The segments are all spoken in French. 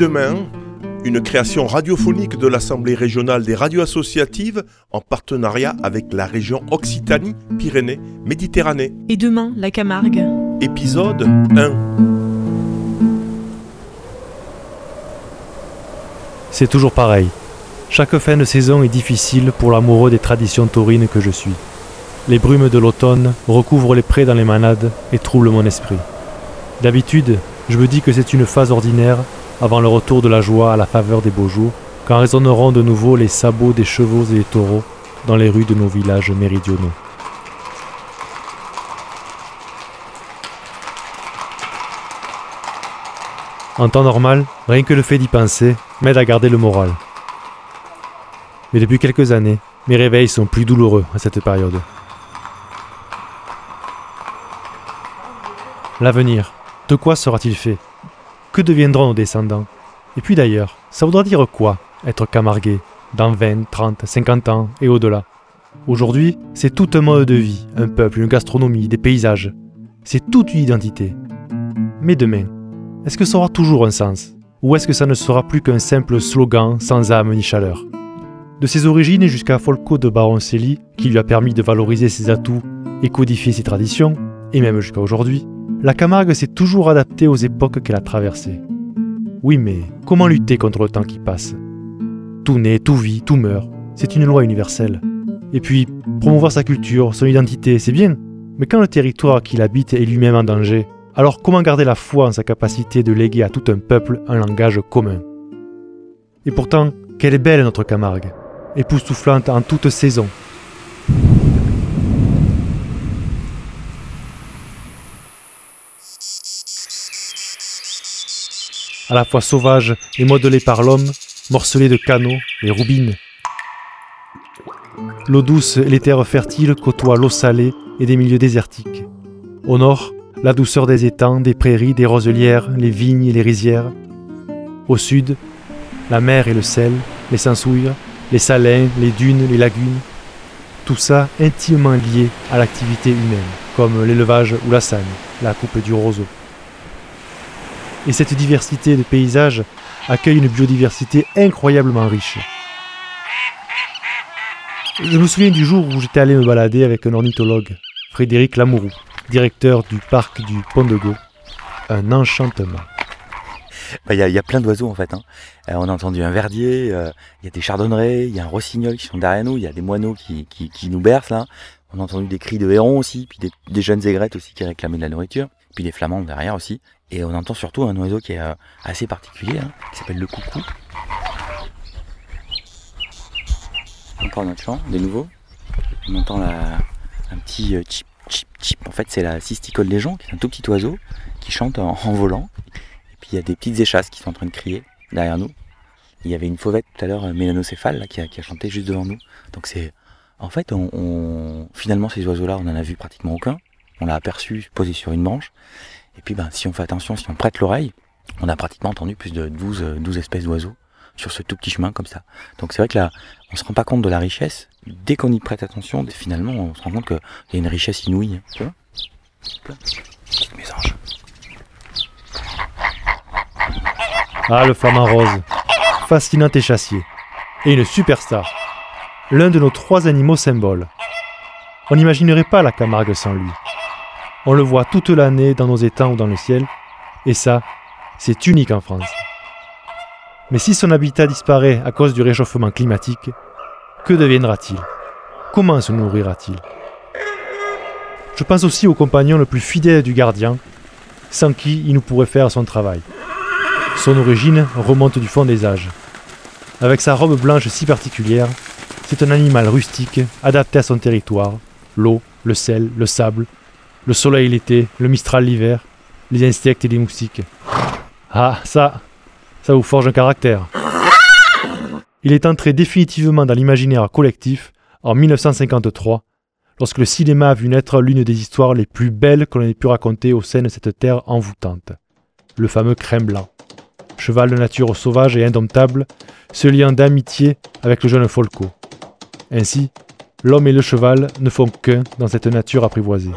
demain, une création radiophonique de l'Assemblée régionale des radios associatives en partenariat avec la région Occitanie-Pyrénées-Méditerranée. Et demain, la Camargue. Épisode 1. C'est toujours pareil. Chaque fin de saison est difficile pour l'amoureux des traditions taurines que je suis. Les brumes de l'automne recouvrent les prés dans les manades et troublent mon esprit. D'habitude, je me dis que c'est une phase ordinaire avant le retour de la joie à la faveur des beaux jours, quand résonneront de nouveau les sabots des chevaux et des taureaux dans les rues de nos villages méridionaux. En temps normal, rien que le fait d'y penser m'aide à garder le moral. Mais depuis quelques années, mes réveils sont plus douloureux à cette période. L'avenir, de quoi sera-t-il fait? Que deviendront nos descendants? Et puis d'ailleurs, ça voudra dire quoi être camarguais dans 20, 30, 50 ans et au-delà? Aujourd'hui, c'est tout un mode de vie, un peuple, une gastronomie, des paysages. C'est toute une identité. Mais demain, est-ce que ça aura toujours un sens? Ou est-ce que ça ne sera plus qu'un simple slogan sans âme ni chaleur? De ses origines jusqu'à Folco de Baroncelli, qui lui a permis de valoriser ses atouts et codifier ses traditions, et même jusqu'à aujourd'hui, la Camargue s'est toujours adaptée aux époques qu'elle a traversées. Oui, mais comment lutter contre le temps qui passe? Tout naît, tout vit, tout meurt. C'est une loi universelle. Et puis, promouvoir sa culture, son identité, c'est bien. Mais quand le territoire qu'il habite est lui-même en danger, alors comment garder la foi en sa capacité de léguer à tout un peuple un langage commun? Et pourtant, quelle est belle notre Camargue, époustouflante en toute saison, à la fois sauvage et modelé par l'homme, morcelé de canaux et roubines. L'eau douce et les terres fertiles côtoient l'eau salée et des milieux désertiques. Au nord, la douceur des étangs, des prairies, des roselières, les vignes et les rizières. Au sud, la mer et le sel, les sansouilles, les salins, les dunes, les lagunes. Tout ça intimement lié à l'activité humaine, comme l'élevage ou la sagne, la coupe du roseau. Et cette diversité de paysages accueille une biodiversité incroyablement riche. Je me souviens du jour où j'étais allé me balader avec un ornithologue, Frédéric Lamourou, directeur du parc du Pont de Go. Un enchantement. Il y, a plein d'oiseaux en fait. Hein. Euh, on a entendu un verdier, il y a des chardonnerets, il y a un rossignol qui sont derrière nous, il y a des moineaux qui, nous bercent là. On a entendu des cris de hérons aussi, puis des, des jeunes aigrettes aussi qui réclamaient de la nourriture, puis des flamands derrière aussi. Et on entend surtout un oiseau qui est euh, assez particulier, hein, qui s'appelle le coucou. Encore notre chant, de nouveau. On entend un petit euh, chip, chip, chip. En fait, c'est la cysticole des gens, qui est un tout petit oiseau qui chante en, volant. Et puis il y a des petites échasses qui sont en train de crier derrière nous. Il y avait une fauvette tout à l'heure, euh, mélanocéphale, qui, a, chanté juste devant nous. Donc c'est. En fait, on, finalement, ces oiseaux-là, on en a vu pratiquement aucun. On l'a aperçu posé sur une branche. Et puis, ben, si on fait attention, si on prête l'oreille, on a pratiquement entendu plus de 12, 12 euh, espèces d'oiseaux sur ce tout petit chemin comme ça. Donc c'est vrai que là, on se rend pas compte de la richesse. Dès qu'on y prête attention, finalement, on se rend compte qu'il y a une richesse inouïe. Anges. Ah, le flamant rose. Fascinant échassier. Et une superstar. L'un de nos trois animaux symboles. On n'imaginerait pas la Camargue sans lui. On le voit toute l'année dans nos étangs ou dans le ciel, et ça, c'est unique en France. Mais si son habitat disparaît à cause du réchauffement climatique, que deviendra-t-il? Comment se nourrira-t-il? Je pense aussi au compagnon le plus fidèle du gardien, sans qui il ne pourrait faire son travail. Son origine remonte du fond des âges. Avec sa robe blanche si particulière, c'est un animal rustique, adapté à son territoire, l'eau, le sel, le sable, le soleil l'été, le mistral l'hiver, les insectes et les moustiques. Ah, ça, ça vous forge un caractère. Il est entré définitivement dans l'imaginaire collectif en 1953, lorsque le cinéma a vu naître l'une des histoires les plus belles qu'on ait pu raconter au sein de cette terre envoûtante. Le fameux crème blanc. Cheval de nature sauvage et indomptable, se liant d'amitié avec le jeune Folco. Ainsi, l'homme et le cheval ne font qu'un dans cette nature apprivoisée.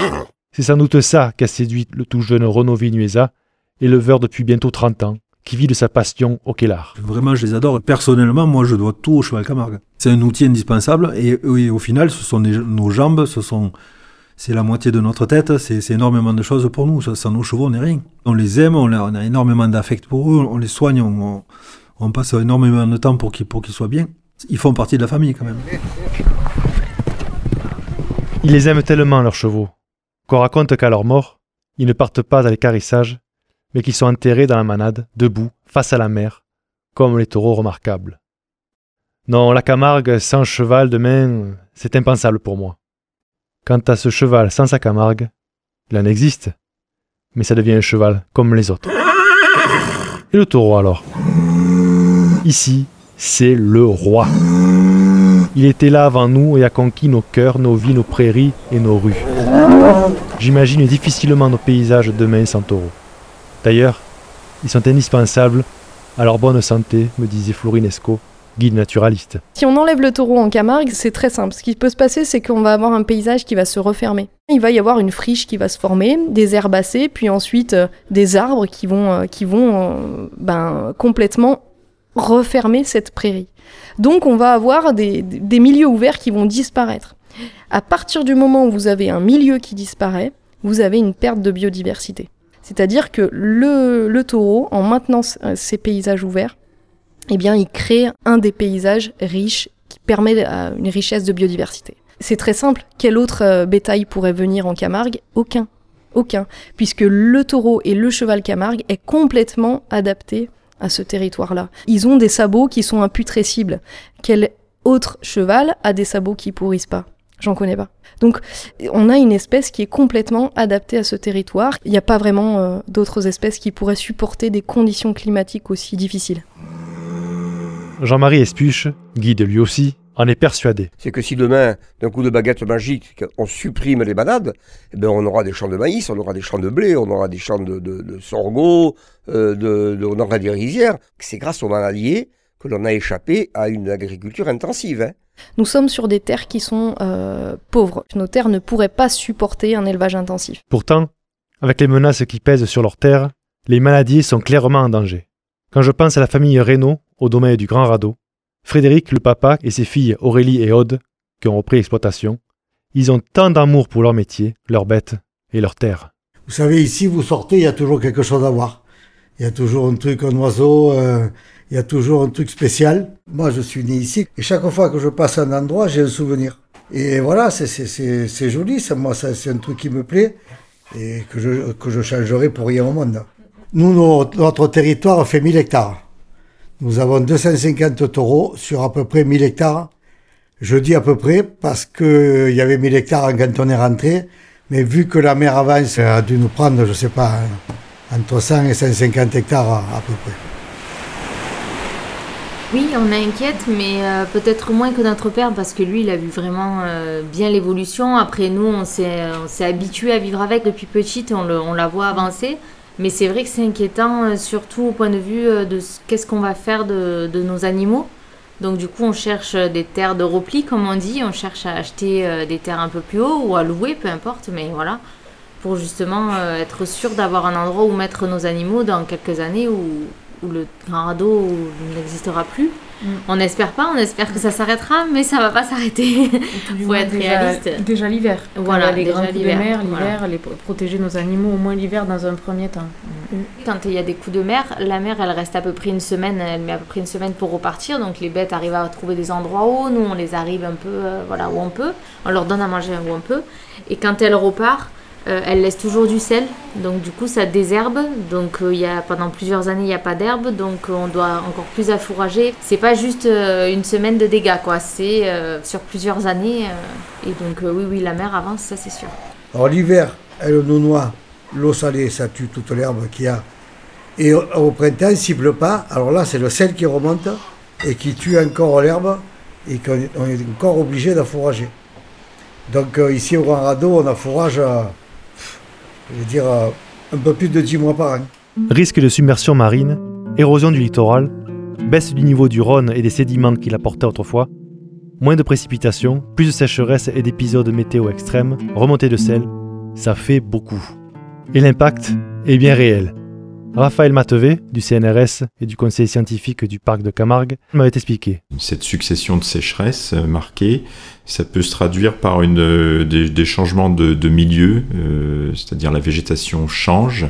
C'est sans doute ça qu'a séduit le tout jeune Renaud Vinuesa, éleveur depuis bientôt 30 ans, qui vit de sa passion au Kellar. Vraiment, je les adore. Personnellement, moi, je dois tout au cheval Camargue. C'est un outil indispensable et, au final, ce sont nos jambes, ce sont, c'est la moitié de notre tête, c'est énormément de choses pour nous. Sans nos chevaux, on n'est rien. On les aime, on a, énormément d'affect pour eux, on les soigne, on, passe énormément de temps pour qu'ils soient bien. Ils font partie de la famille quand même. Ils les aiment tellement, leurs chevaux, qu'on raconte qu'à leur mort, ils ne partent pas à l'écarissage, mais qu'ils sont enterrés dans la manade, debout, face à la mer, comme les taureaux remarquables. Non, la Camargue sans cheval demain, c'est impensable pour moi. Quant à ce cheval sans sa Camargue, il en existe, mais ça devient un cheval comme les autres. Et le taureau alors? Ici, c'est le roi. Il était là avant nous et a conquis nos cœurs, nos vies, nos prairies et nos rues. J'imagine difficilement nos paysages demain sans taureau. D'ailleurs, ils sont indispensables à leur bonne santé, me disait Florinesco, guide naturaliste. Si on enlève le taureau en Camargue, c'est très simple. Ce qui peut se passer, c'est qu'on va avoir un paysage qui va se refermer. Il va y avoir une friche qui va se former, des herbacées, puis ensuite euh, des arbres qui vont, euh, euh, ben, complètement refermer cette prairie. Donc on va avoir des, milieux ouverts qui vont disparaître. À partir du moment où vous avez un milieu qui disparaît, vous avez une perte de biodiversité. C'est-à-dire que le, taureau, en maintenant ces paysages ouverts, eh bien, il crée un des paysages riches qui permet une richesse de biodiversité. C'est très simple. Quel autre euh, bétail pourrait venir en Camargue? Aucun. Aucun. Puisque le taureau et le cheval Camargue est complètement adapté à ce territoire-là. Ils ont des sabots qui sont imputrescibles. Quel autre cheval a des sabots qui pourrissent pas? J'en connais pas. Donc on a une espèce qui est complètement adaptée à ce territoire. Il n'y a pas vraiment euh, d'autres espèces qui pourraient supporter des conditions climatiques aussi difficiles. Jean-Marie Espuche, guide lui aussi, en est persuadé. C'est que si demain, d'un coup de baguette magique, on supprime les balades, eh ben on aura des champs de maïs, on aura des champs de blé, on aura des champs de, sorgho, euh, de, on aura des rizières. C'est grâce aux maladiers que l'on a échappé à une agriculture intensive. Hein. Nous sommes sur des terres qui sont euh, pauvres. Nos terres ne pourraient pas supporter un élevage intensif. Pourtant, avec les menaces qui pèsent sur leurs terres, les maladies sont clairement en danger. Quand je pense à la famille Reynaud, au domaine du Grand Radeau, Frédéric, le papa, et ses filles Aurélie et Aude, qui ont repris l'exploitation, ils ont tant d'amour pour leur métier, leurs bêtes et leurs terres. Vous savez, ici, vous sortez, il y a toujours quelque chose à voir. Il y a toujours un truc, un oiseau, euh, il y a toujours un truc spécial. Moi, je suis né ici, et chaque fois que je passe un endroit, j'ai un souvenir. Et voilà, c'est joli, moi, c'est un truc qui me plaît, et que je, que je changerai pour rien au monde. Nous, notre, notre territoire fait 1000 hectares. Nous avons 250 taureaux sur à peu près 1000 hectares. Je dis à peu près parce qu'il y avait 1000 hectares quand on est rentré, mais vu que la mer avance, elle a dû nous prendre, je ne sais pas, entre 100 et 150 hectares à, peu près. Oui, on inquiète, mais euh, peut-être moins que notre père parce que lui, il a vu vraiment euh, bien l'évolution. Après, nous, on s'est habitué à vivre avec depuis petite, on la voit avancer. Mais c'est vrai que c'est inquiétant, euh, surtout au point de vue euh, de qu'est-ce qu'on va faire de, nos animaux. Donc du coup, on cherche des terres de repli, comme on dit. On cherche à acheter euh, des terres un peu plus haut ou à louer, peu importe. Mais voilà, pour justement être sûr d'avoir un endroit où mettre nos animaux dans quelques années où, où le grand radeau n'existera plus. Mm. On n'espère pas, on espère que ça s'arrêtera, mais ça va pas s'arrêter. Faut être déjà, réaliste. Déjà l'hiver. Voilà, les grands coups de mer, l'hiver, les protéger nos animaux au moins l'hiver dans un premier temps. Mm. Quand il y a des coups de mer, la mer elle reste à peu près une semaine, elle met à peu près une semaine pour repartir, donc les bêtes arrivent à trouver des endroits hauts, nous on les arrive un peu, euh, voilà où on peut, on leur donne à manger où on peut, et quand elles repartent euh, elle laisse toujours du sel, donc du coup ça désherbe. Donc euh, il y a, pendant plusieurs années il n'y a pas d'herbe, donc on doit encore plus affourager. C'est pas juste euh, une semaine de dégâts, quoi. C'est sur plusieurs années. et donc oui, oui, la mer avance, ça c'est sûr. Alors l'hiver, elle nous noie, l'eau salée, ça tue toute l'herbe qu'il y a. Et au, printemps, s'il pleut pas, alors là c'est le sel qui remonte et qui tue encore l'herbe et qu'on est encore obligé d'affourager. Donc ici au Grand Radeau, on affourage je veux dire, euh, un peu plus de 10 mois par an. Risque de submersion marine, érosion du littoral, baisse du niveau du Rhône et des sédiments qu'il apportait autrefois, moins de précipitations, plus de sécheresse et d'épisodes météo extrêmes, remontée de sel, ça fait beaucoup. Et l'impact est bien réel. Raphaël Matevé, du CNRS et du conseil scientifique du parc de Camargue, m'avait expliqué. Cette succession de sécheresses euh, marquées, ça peut se traduire par une, euh, des, changements de, milieu, euh, c'est-à-dire la végétation change.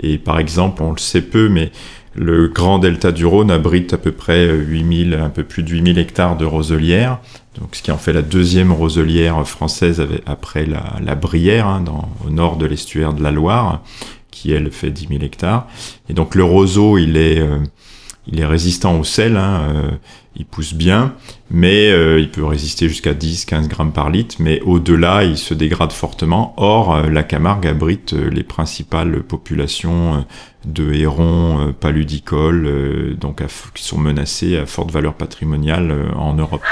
Et par exemple, on le sait peu, mais le grand delta du Rhône abrite à peu près 8000, un peu plus de 8000 hectares de roselières, donc ce qui en fait la deuxième roselière française après la, Brière, hein, dans, au nord de l'estuaire de la Loire elle fait 10 000 hectares. Et donc le roseau, il est, euh, résistant au sel, hein, euh, il pousse bien, mais euh, il peut résister jusqu'à 10-15 grammes par litre, mais au-delà, il se dégrade fortement. Or, la Camargue abrite les principales populations de hérons paludicoles, donc qui sont menacées à forte valeur patrimoniale en Europe.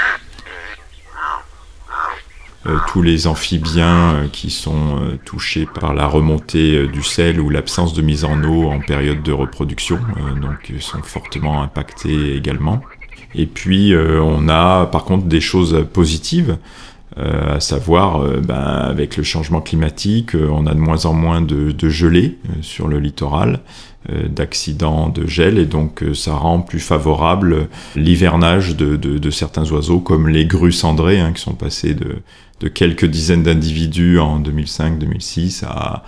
Euh, tous les amphibiens euh, qui sont euh, touchés par la remontée du sel ou l'absence de mise en eau en période de reproduction, donc sont fortement impactés également. Et puis on a par contre des choses positives. à savoir, ben, avec le changement climatique, on a de moins en moins de, gelées sur le littoral, d'accidents de gel, et donc ça rend plus favorable l'hivernage de, certains oiseaux, comme les grues cendrées, hein, qui sont passées de, de quelques dizaines d'individus en 2005-2006 à,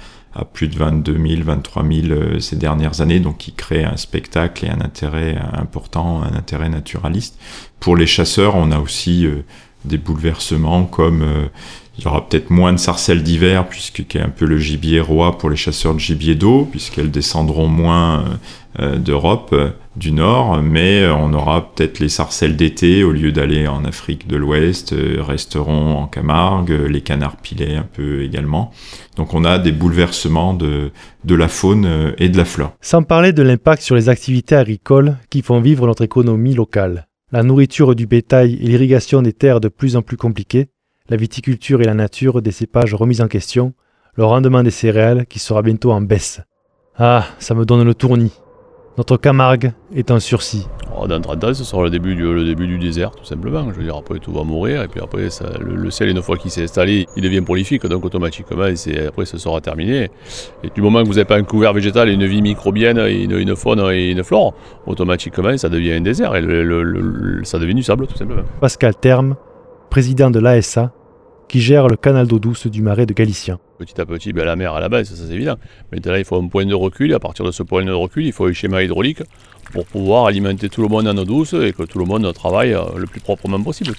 plus de 22 000, 23 000 ces dernières années, donc qui crée un spectacle et un intérêt important, un intérêt naturaliste. Pour les chasseurs, on a aussi euh, des bouleversements comme euh, il y aura peut-être moins de sarcelles d'hiver, puisque est un peu le gibier roi pour les chasseurs de gibier d'eau, puisqu'elles descendront moins euh, d'Europe euh, du Nord, mais on aura peut-être les sarcelles d'été, au lieu d'aller en Afrique de l'Ouest, euh, resteront en Camargue, les canards pilets un peu également. Donc on a des bouleversements de la faune et de la flore. Sans parler de l'impact sur les activités agricoles qui font vivre notre économie locale. La nourriture du bétail et l'irrigation des terres de plus en plus compliquées, la viticulture et la nature des cépages remis en question, le rendement des céréales qui sera bientôt en baisse. Ah, ça me donne le tournis. Notre Camargue est en sursis. Oh, dans 30 ans, ce sera le début, du, le début du désert, tout simplement. Je veux dire, après, tout va mourir. Et puis après, ça, le, sel, une fois qu'il s'est installé, il devient prolifique. Donc, automatiquement, après, ce sera terminé. Et du moment que vous n'avez pas un couvert végétal et une vie microbienne, et une, faune et une flore, automatiquement, ça devient un désert. Et ça devient du sable, tout simplement. Pascal Terme, président de l'ASA, qui gère le canal d'eau douce du marais de Galicien. Petit à petit, ben, la mer à la base, ça c'est évident. Maintenant, il faut un point de recul, et à partir de ce point de recul, il faut un schéma hydraulique pour pouvoir alimenter tout le monde en eau douce et que tout le monde travaille euh, le plus proprement possible.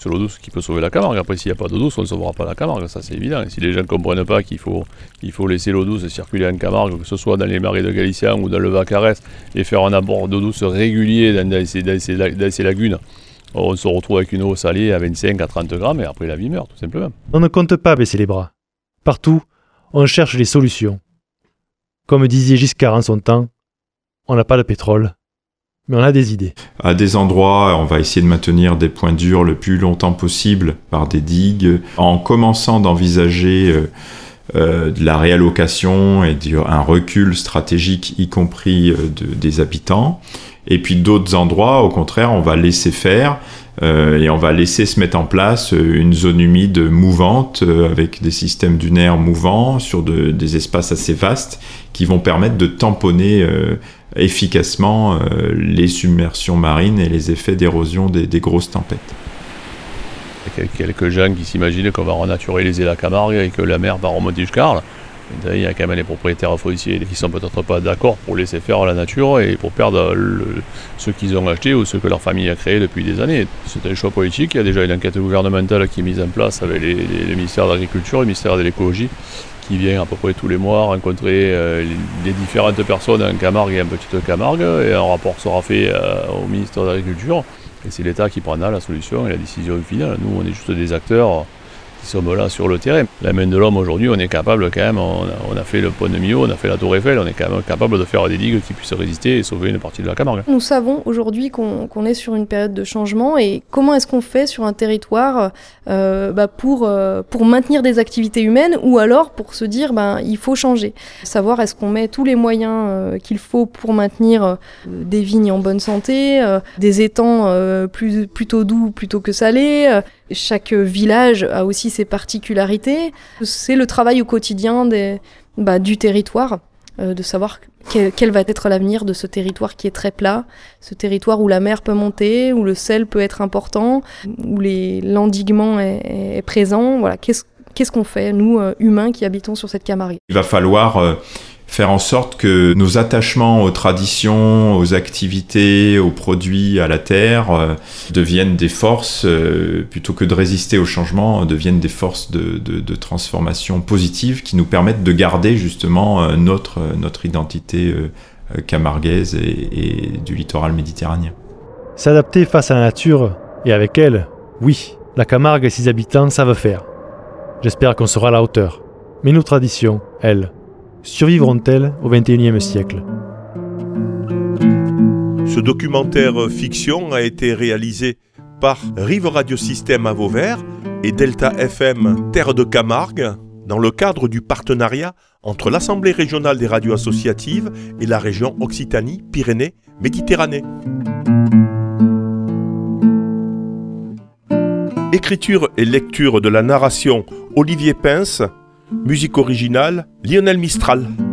C'est l'eau douce qui peut sauver la Camargue. Après, s'il n'y a pas d'eau douce, on ne sauvera pas la Camargue, ça c'est évident. Et si les gens ne comprennent pas qu'il faut, il faut laisser l'eau douce circuler en Camargue, que ce soit dans les marais de Galicien ou dans le Vacarès, et faire un abord d'eau douce régulier dans ces lagunes, on se retrouve avec une eau salée à 25 à 30 grammes et après la vie meurt, tout simplement. On ne compte pas baisser les bras. Partout, on cherche les solutions. Comme disait Giscard en son temps, on n'a pas de pétrole, mais on a des idées. À des endroits, on va essayer de maintenir des points durs le plus longtemps possible par des digues, en commençant d'envisager euh, euh, de la réallocation et un recul stratégique, y compris euh, des habitants. Et puis d'autres endroits, au contraire, on va laisser faire euh, et on va laisser se mettre en place euh, une zone humide mouvante euh, avec des systèmes dunaires mouvants sur des espaces assez vastes qui vont permettre de tamponner efficacement les submersions marines et les effets d'érosion des, grosses tempêtes. Il y a quelques gens qui s'imaginent qu'on va renaturaliser la Camargue et que la mer va remonter jusqu'à Arles. Il y a quand même les propriétaires fonciers qui sont peut-être pas d'accord pour laisser faire la nature et pour perdre ce qu'ils ont acheté ou ce que leur famille a créé depuis des années. C'est un choix politique. Il y a déjà une enquête gouvernementale qui est mise en place avec les, ministères de l'Agriculture et le ministère de l'Écologie qui vient à peu près tous les mois rencontrer euh, les, différentes personnes en Camargue et en Petite Camargue et un rapport sera fait euh, au ministère de l'Agriculture et c'est l'État qui prendra la solution et la décision finale. Nous, on est juste des acteurs sommes là sur le terrain. La main de l'homme aujourd'hui, on est capable quand même, on a, fait le pont de Millau, on a fait la tour Eiffel, on est quand même capable de faire des digues qui puissent résister et sauver une partie de la Camargue. Nous savons aujourd'hui qu'on est sur une période de changement et comment est-ce qu'on fait sur un territoire euh, bah, pour, euh, pour maintenir des activités humaines ou alors pour se dire ben, il faut changer. Savoir est-ce qu'on met tous les moyens euh, qu'il faut pour maintenir des vignes en bonne santé, des étangs plus, plutôt doux plutôt que salés, chaque village a aussi ses particularités. C'est le travail au quotidien des, bah, du territoire, euh, de savoir quel va être l'avenir de ce territoire qui est très plat, ce territoire où la mer peut monter, où le sel peut être important, où l'endiguement est, est, présent. Voilà, qu'est-ce qu'on fait, nous, euh, humains qui habitons sur cette Camargue? Il va falloir euh, faire en sorte que nos attachements aux traditions, aux activités, aux produits, à la terre euh, deviennent des forces, plutôt que de résister au changement, deviennent des forces de, de, transformation positive qui nous permettent de garder justement notre, notre identité camarguaise et, et du littoral méditerranéen. S'adapter face à la nature et avec elle, oui, la Camargue et ses habitants savent faire. J'espère qu'on sera à la hauteur. Mais nos traditions, elles, survivront-elles au XXIe siècle? Ce documentaire fiction a été réalisé par Rive Radio Système à Vauvert et Delta FM Terre de Camargue dans le cadre du partenariat entre l'Assemblée régionale des radios associatives et la région Occitanie-Pyrénées-Méditerranée. Écriture et lecture de la narration Olivier Pince, musique originale Lionel Mistral.